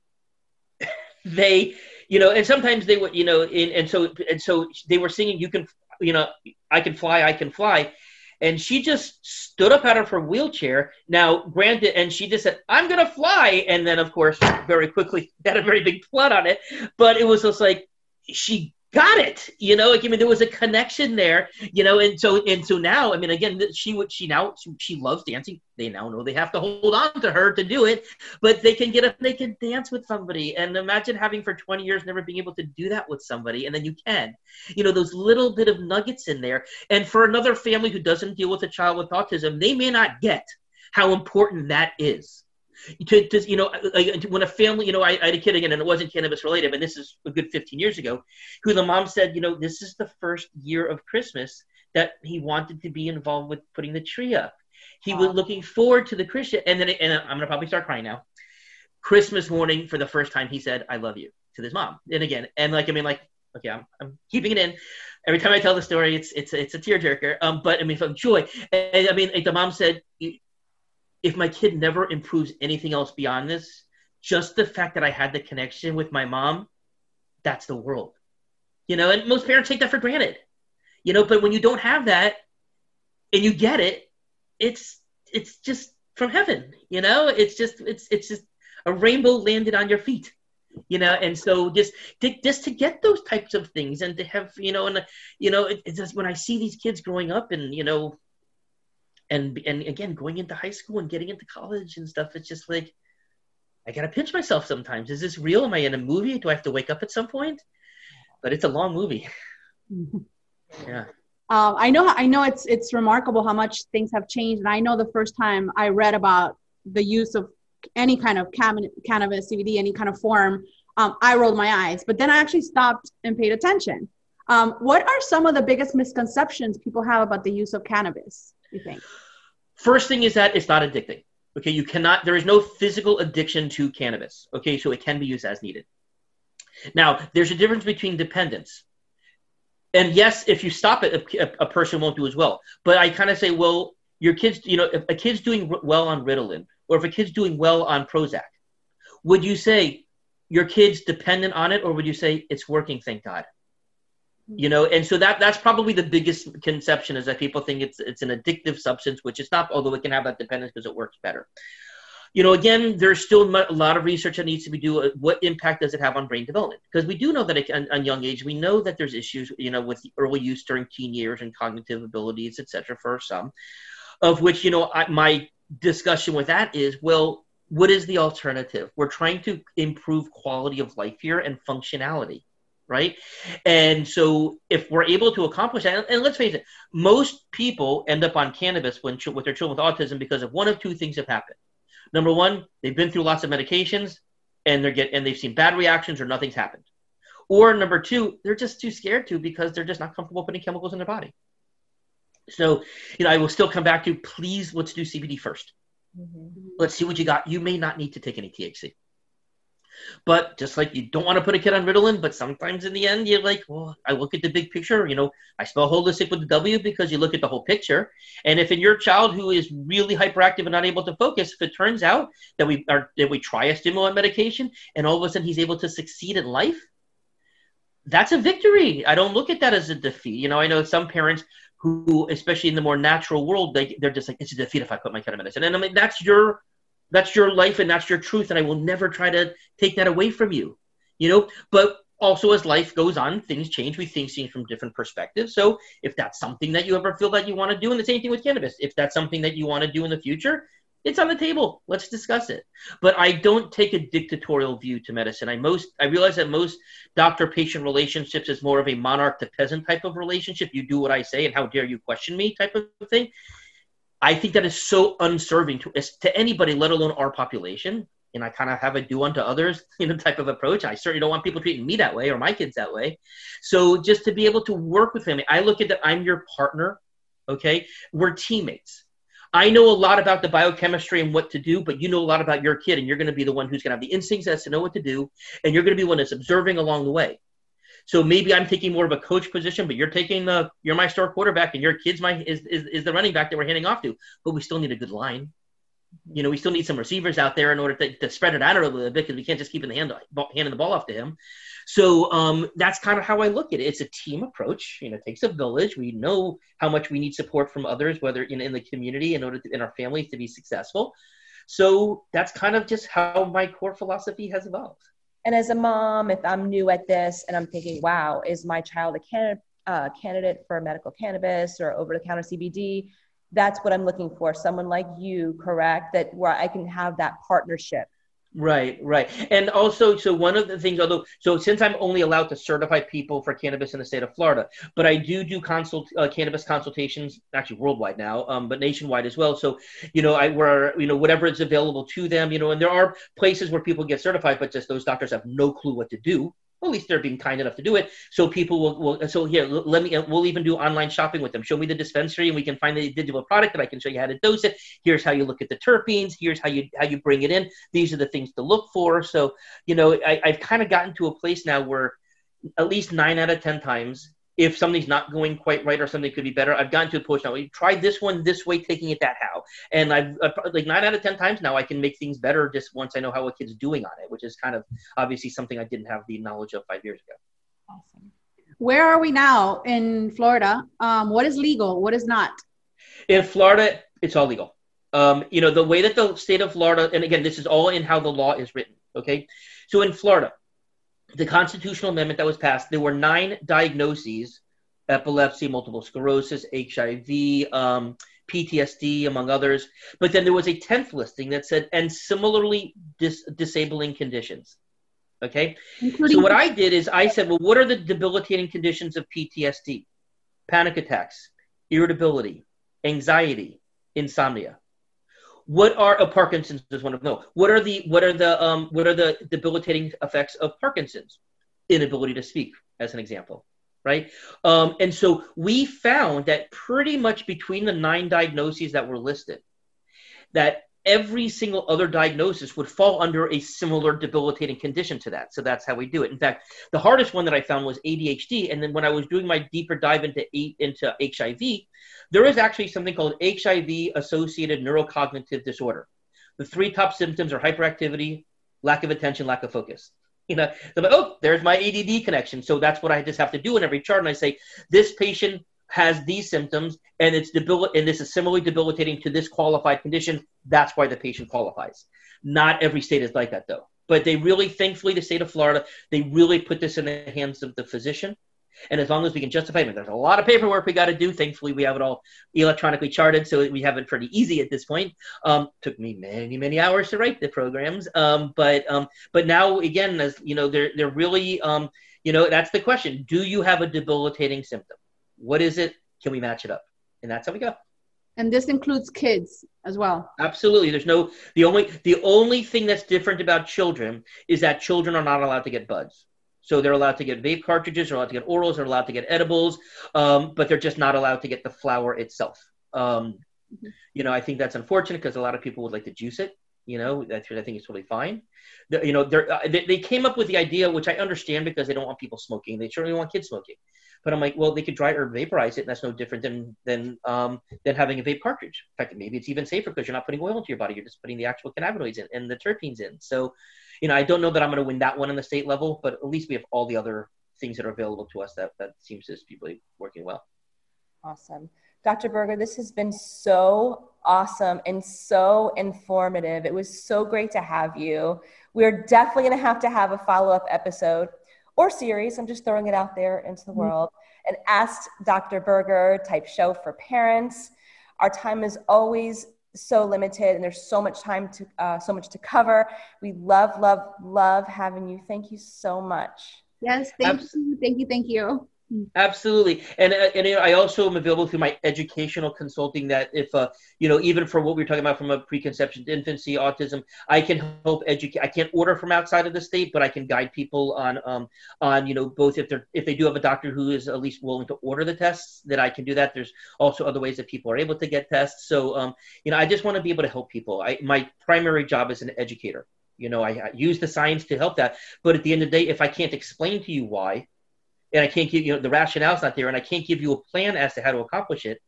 C: they, you know, and sometimes they would, you know, and, and so and so they were singing, "You can, you know, I can fly, I can fly." and she just stood up out of her wheelchair. Now, granted, and she just said, "I'm gonna fly," and then, of course, very quickly had a very big flood on it. But it was just like she got it. You know like i mean there was a connection there you know and so and so now i mean again she would she now she, loves dancing. They now know they have to hold on to her to do it but they can get up they can dance with somebody. And imagine having for 20 years never being able to do that with somebody and then you can. You know those little bit of nuggets in there. And for another family who doesn't deal with a child with autism they may not get how important that is to, to you know when a family you know I, I, had a kid again and it wasn't cannabis related but this is a good 15 years ago who the mom said you know this is the first year of christmas that he wanted to be involved with putting the tree up. He wow. was looking forward to the christian and then and i'm gonna probably start crying now. Christmas morning for the first time he said i love you to this mom. And again and like i mean like okay i'm, I'm keeping it in. Every time i tell the story it's it's it's a tearjerker. Um but i mean from joy. And i mean like the mom said if my kid never improves anything else beyond this, just the fact that I had the connection with my mom, that's the world. You know, and most parents take that for granted. You know, but when you don't have that and you get it, it's it's just from heaven, you know? It's just it's it's just a rainbow landed on your feet you know and so just to, just to get those types of things and to have you know and you know it, it's just when i see these kids growing up and you know and and again going into high school and getting into college and stuff it's just like i gotta pinch myself sometimes is this real am i in a movie do i have to wake up at some point but it's a long movie yeah
A: um, I know I know it's it's remarkable how much things have changed, and I know the first time I read about the use of any kind of cam- cannabis, CBD, any kind of form, um, I rolled my eyes. But then I actually stopped and paid attention. Um, what are some of the biggest misconceptions people have about the use of cannabis? You think?
C: First thing is that it's not addicting. Okay, you cannot, there is no physical addiction to cannabis. Okay, so it can be used as needed. Now, there's a difference between dependence. And yes, if you stop it, a, a person won't do as well. But I kind of say, well, your kids, you know, if a kid's doing well on Ritalin, or if a kid's doing well on Prozac, would you say your kid's dependent on it, or would you say it's working, thank God? You know and so that that's probably the biggest conception is that people think it's it's an addictive substance which it's not although it can have that dependence because it works better. You know again there's still a lot of research that needs to be done uh, what impact does it have on brain development? Because we do know that at a young age we know that there's issues you know with early use during teen years and cognitive abilities etc for some of which you know I, my discussion with that is well what is the alternative? We're trying to improve quality of life here and functionality right? And so if we're able to accomplish that, and let's face it, most people end up on cannabis when with their children with autism because of one of two things have happened. Number one, they've been through lots of medications and they're get and they've seen bad reactions or nothing's happened. Or number two, they're just too scared to because they're just not comfortable putting chemicals in their body. So, you know, I will still come back to please let's do CBD 1st let mm-hmm. Let's see what you got. You may not need to take any THC. But just like you don't want to put a kid on Ritalin, but sometimes in the end you're like, well, I look at the big picture. You know, I spell holistic with the W because you look at the whole picture. And if in your child who is really hyperactive and not able to focus, if it turns out that we are that we try a stimulant medication and all of a sudden he's able to succeed in life, that's a victory. I don't look at that as a defeat. You know, I know some parents who, especially in the more natural world, they they're just like it's a defeat if I put my kid on medicine. And I mean that's your that's your life and that's your truth, and I will never try to take that away from you. You know, but also as life goes on, things change. We think things from different perspectives. So if that's something that you ever feel that you want to do, and the same thing with cannabis, if that's something that you want to do in the future, it's on the table. Let's discuss it. But I don't take a dictatorial view to medicine. I most I realize that most doctor patient relationships is more of a monarch to peasant type of relationship. You do what I say and how dare you question me type of thing. I think that is so unserving to to anybody, let alone our population. And I kind of have a do unto others, you know, type of approach. I certainly don't want people treating me that way or my kids that way. So just to be able to work with them, I look at that. I'm your partner. Okay, we're teammates. I know a lot about the biochemistry and what to do, but you know a lot about your kid, and you're going to be the one who's going to have the instincts as to know what to do, and you're going to be one that's observing along the way. So maybe I'm taking more of a coach position, but you're taking the you're my star quarterback, and your kid's my is, is, is the running back that we're handing off to. But we still need a good line. You know, we still need some receivers out there in order to, to spread it out a little bit because we can't just keep in the hand handing the ball off to him. So um, that's kind of how I look at it. It's a team approach. You know, it takes a village. We know how much we need support from others, whether in, in the community in order to, in our families to be successful. So that's kind of just how my core philosophy has evolved.
B: And as a mom, if I'm new at this and I'm thinking, wow, is my child a candidate, uh, candidate for medical cannabis or over the counter CBD? That's what I'm looking for. Someone like you, correct? That where I can have that partnership
C: Right, right. And also, so one of the things, although, so since I'm only allowed to certify people for cannabis in the state of Florida, but I do do consult uh, cannabis consultations, actually worldwide now, um, but nationwide as well. So, you know, I where you know whatever is available to them, you know, and there are places where people get certified, but just those doctors have no clue what to do at least they're being kind enough to do it. So people will, will so here, let me, we'll even do online shopping with them. Show me the dispensary and we can find the digital product and I can show you how to dose it. Here's how you look at the terpenes. Here's how you, how you bring it in. These are the things to look for. So, you know, I, I've kind of gotten to a place now where at least nine out of 10 times if something's not going quite right or something could be better, I've gotten to a point now. We tried this one this way, taking it that how, and I've uh, like nine out of ten times now I can make things better just once I know how a kid's doing on it, which is kind of obviously something I didn't have the knowledge of five years ago.
A: Awesome. Where are we now in Florida? Um, what is legal? What is not?
C: In Florida, it's all legal. Um, you know the way that the state of Florida, and again, this is all in how the law is written. Okay, so in Florida, the constitutional amendment that was passed, there were nine diagnoses epilepsy, multiple sclerosis, HIV, um, PTSD, among others. But then there was a 10th listing that said, and similarly dis- disabling conditions. Okay. Including- so what I did is I said, well, what are the debilitating conditions of PTSD? Panic attacks, irritability, anxiety, insomnia what are a Parkinson's is one of no. What are the what are the um what are the debilitating effects of Parkinson's? Inability to speak, as an example, right? Um, and so we found that pretty much between the nine diagnoses that were listed, that every single other diagnosis would fall under a similar debilitating condition to that. So that's how we do it. In fact, the hardest one that I found was ADHD. And then when I was doing my deeper dive into into HIV, there is actually something called HIV associated neurocognitive disorder. The three top symptoms are hyperactivity, lack of attention, lack of focus. You know, so like, oh, there's my ADD connection. So that's what I just have to do in every chart. And I say, this patient has these symptoms and it's debil- and this is similarly debilitating to this qualified condition. That's why the patient qualifies. Not every state is like that though. But they really, thankfully, the state of Florida, they really put this in the hands of the physician and as long as we can justify it, there's a lot of paperwork we got to do. Thankfully, we have it all electronically charted, so we have it pretty easy at this point. Um, took me many, many hours to write the programs, um, but um, but now again, as you know, they're they're really um, you know that's the question: Do you have a debilitating symptom? What is it? Can we match it up? And that's how we go.
A: And this includes kids as well.
C: Absolutely. There's no the only the only thing that's different about children is that children are not allowed to get buds. So they're allowed to get vape cartridges, they're allowed to get orals, they're allowed to get edibles, um, but they're just not allowed to get the flower itself. Um, mm-hmm. You know, I think that's unfortunate because a lot of people would like to juice it. You know, that's I think it's totally fine. The, you know, uh, they they came up with the idea, which I understand because they don't want people smoking. They certainly want kids smoking. But I'm like, well, they could dry or vaporize it, and that's no different than than um, than having a vape cartridge. In fact, maybe it's even safer because you're not putting oil into your body; you're just putting the actual cannabinoids in and the terpenes in. So, you know, I don't know that I'm going to win that one on the state level, but at least we have all the other things that are available to us that that seems to be working well.
B: Awesome. Dr. Berger, this has been so awesome and so informative. It was so great to have you. We're definitely going to have to have a follow up episode or series. I'm just throwing it out there into the mm-hmm. world. An Ask Dr. Berger type show for parents. Our time is always so limited and there's so much time to uh, so much to cover we love love love having you thank you so much
A: yes thank you thank you thank you
C: Absolutely, and uh, and I also am available through my educational consulting. That if uh, you know, even for what we are talking about from a preconception to infancy, autism, I can help educate. I can't order from outside of the state, but I can guide people on um on you know both if they're if they do have a doctor who is at least willing to order the tests, that I can do that. There's also other ways that people are able to get tests. So um, you know, I just want to be able to help people. I my primary job is an educator. You know, I, I use the science to help that, but at the end of the day, if I can't explain to you why and I can't give you know, the rationale's not there, and I can't give you a plan as to how to accomplish it,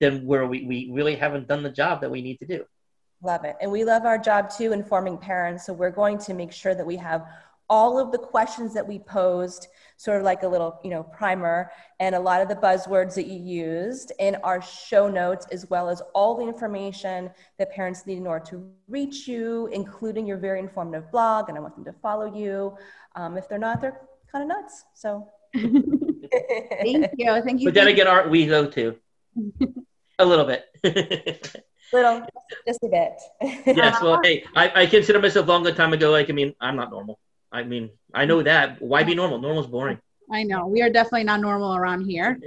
C: then where we, we really haven't done the job that we need to do.
B: Love it. And we love our job too, informing parents. So we're going to make sure that we have all of the questions that we posed, sort of like a little, you know, primer, and a lot of the buzzwords that you used in our show notes, as well as all the information that parents need in order to reach you, including your very informative blog. And I want them to follow you. Um, if they're not, they're kind of nuts. So
A: Thank you. Thank you.
C: But then again, aren't we though too? a little bit.
B: little, just a bit.
C: yes. Well, hey, I, I consider myself a long time ago. Like, I mean, I'm not normal. I mean, I know that. Why be normal? Normal's boring.
A: I know. We are definitely not normal around here.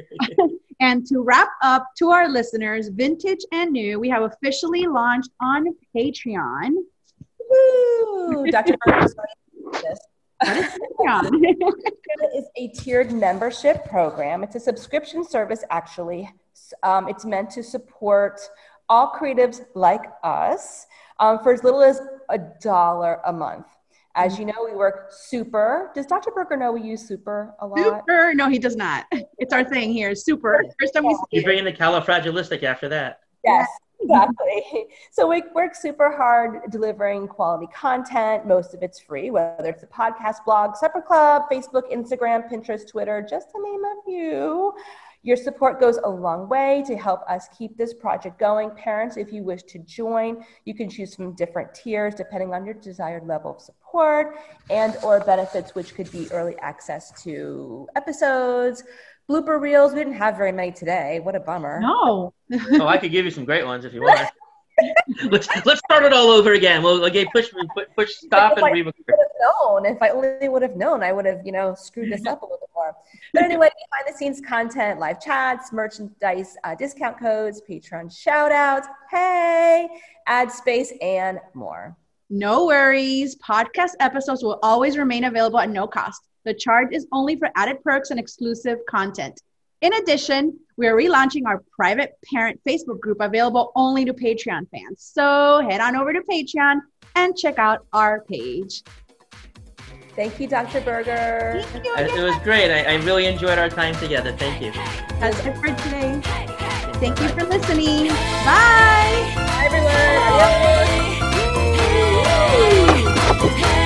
A: and to wrap up to our listeners, vintage and new, we have officially launched on Patreon.
B: Woo! Dr. this. it is a tiered membership program. It's a subscription service, actually. Um, it's meant to support all creatives like us um, for as little as a dollar a month. As you know, we work super. Does Dr. Berger know we use super a lot?
A: Super? No, he does not. It's our thing here. Super. First time we see
C: You bring in the califragilistic after that.
B: Yes, exactly. So we work super hard delivering quality content. Most of it's free, whether it's a podcast, blog, supper club, Facebook, Instagram, Pinterest, Twitter, just to name a few. Your support goes a long way to help us keep this project going. Parents, if you wish to join, you can choose from different tiers depending on your desired level of support and or benefits which could be early access to episodes, blooper reels. We didn't have very many today. What a bummer.
A: No.
C: oh, I could give you some great ones if you want. let's let's start it all over again. We'll okay, push push stop and
B: rewind. Known if I only would have known, I would have you know screwed this up a little bit more. But anyway, behind the scenes content, live chats, merchandise, uh, discount codes, Patreon shout outs, hey, ad space, and more.
A: No worries. Podcast episodes will always remain available at no cost. The charge is only for added perks and exclusive content. In addition, we are relaunching our private parent Facebook group available only to Patreon fans. So head on over to Patreon and check out our page.
B: Thank you, Dr. Berger.
C: Thank you it was great. I, I, really enjoyed our time together. Thank you.
A: That's it for today. Thank you for listening. Bye.
B: Bye, everyone. Bye. Hey.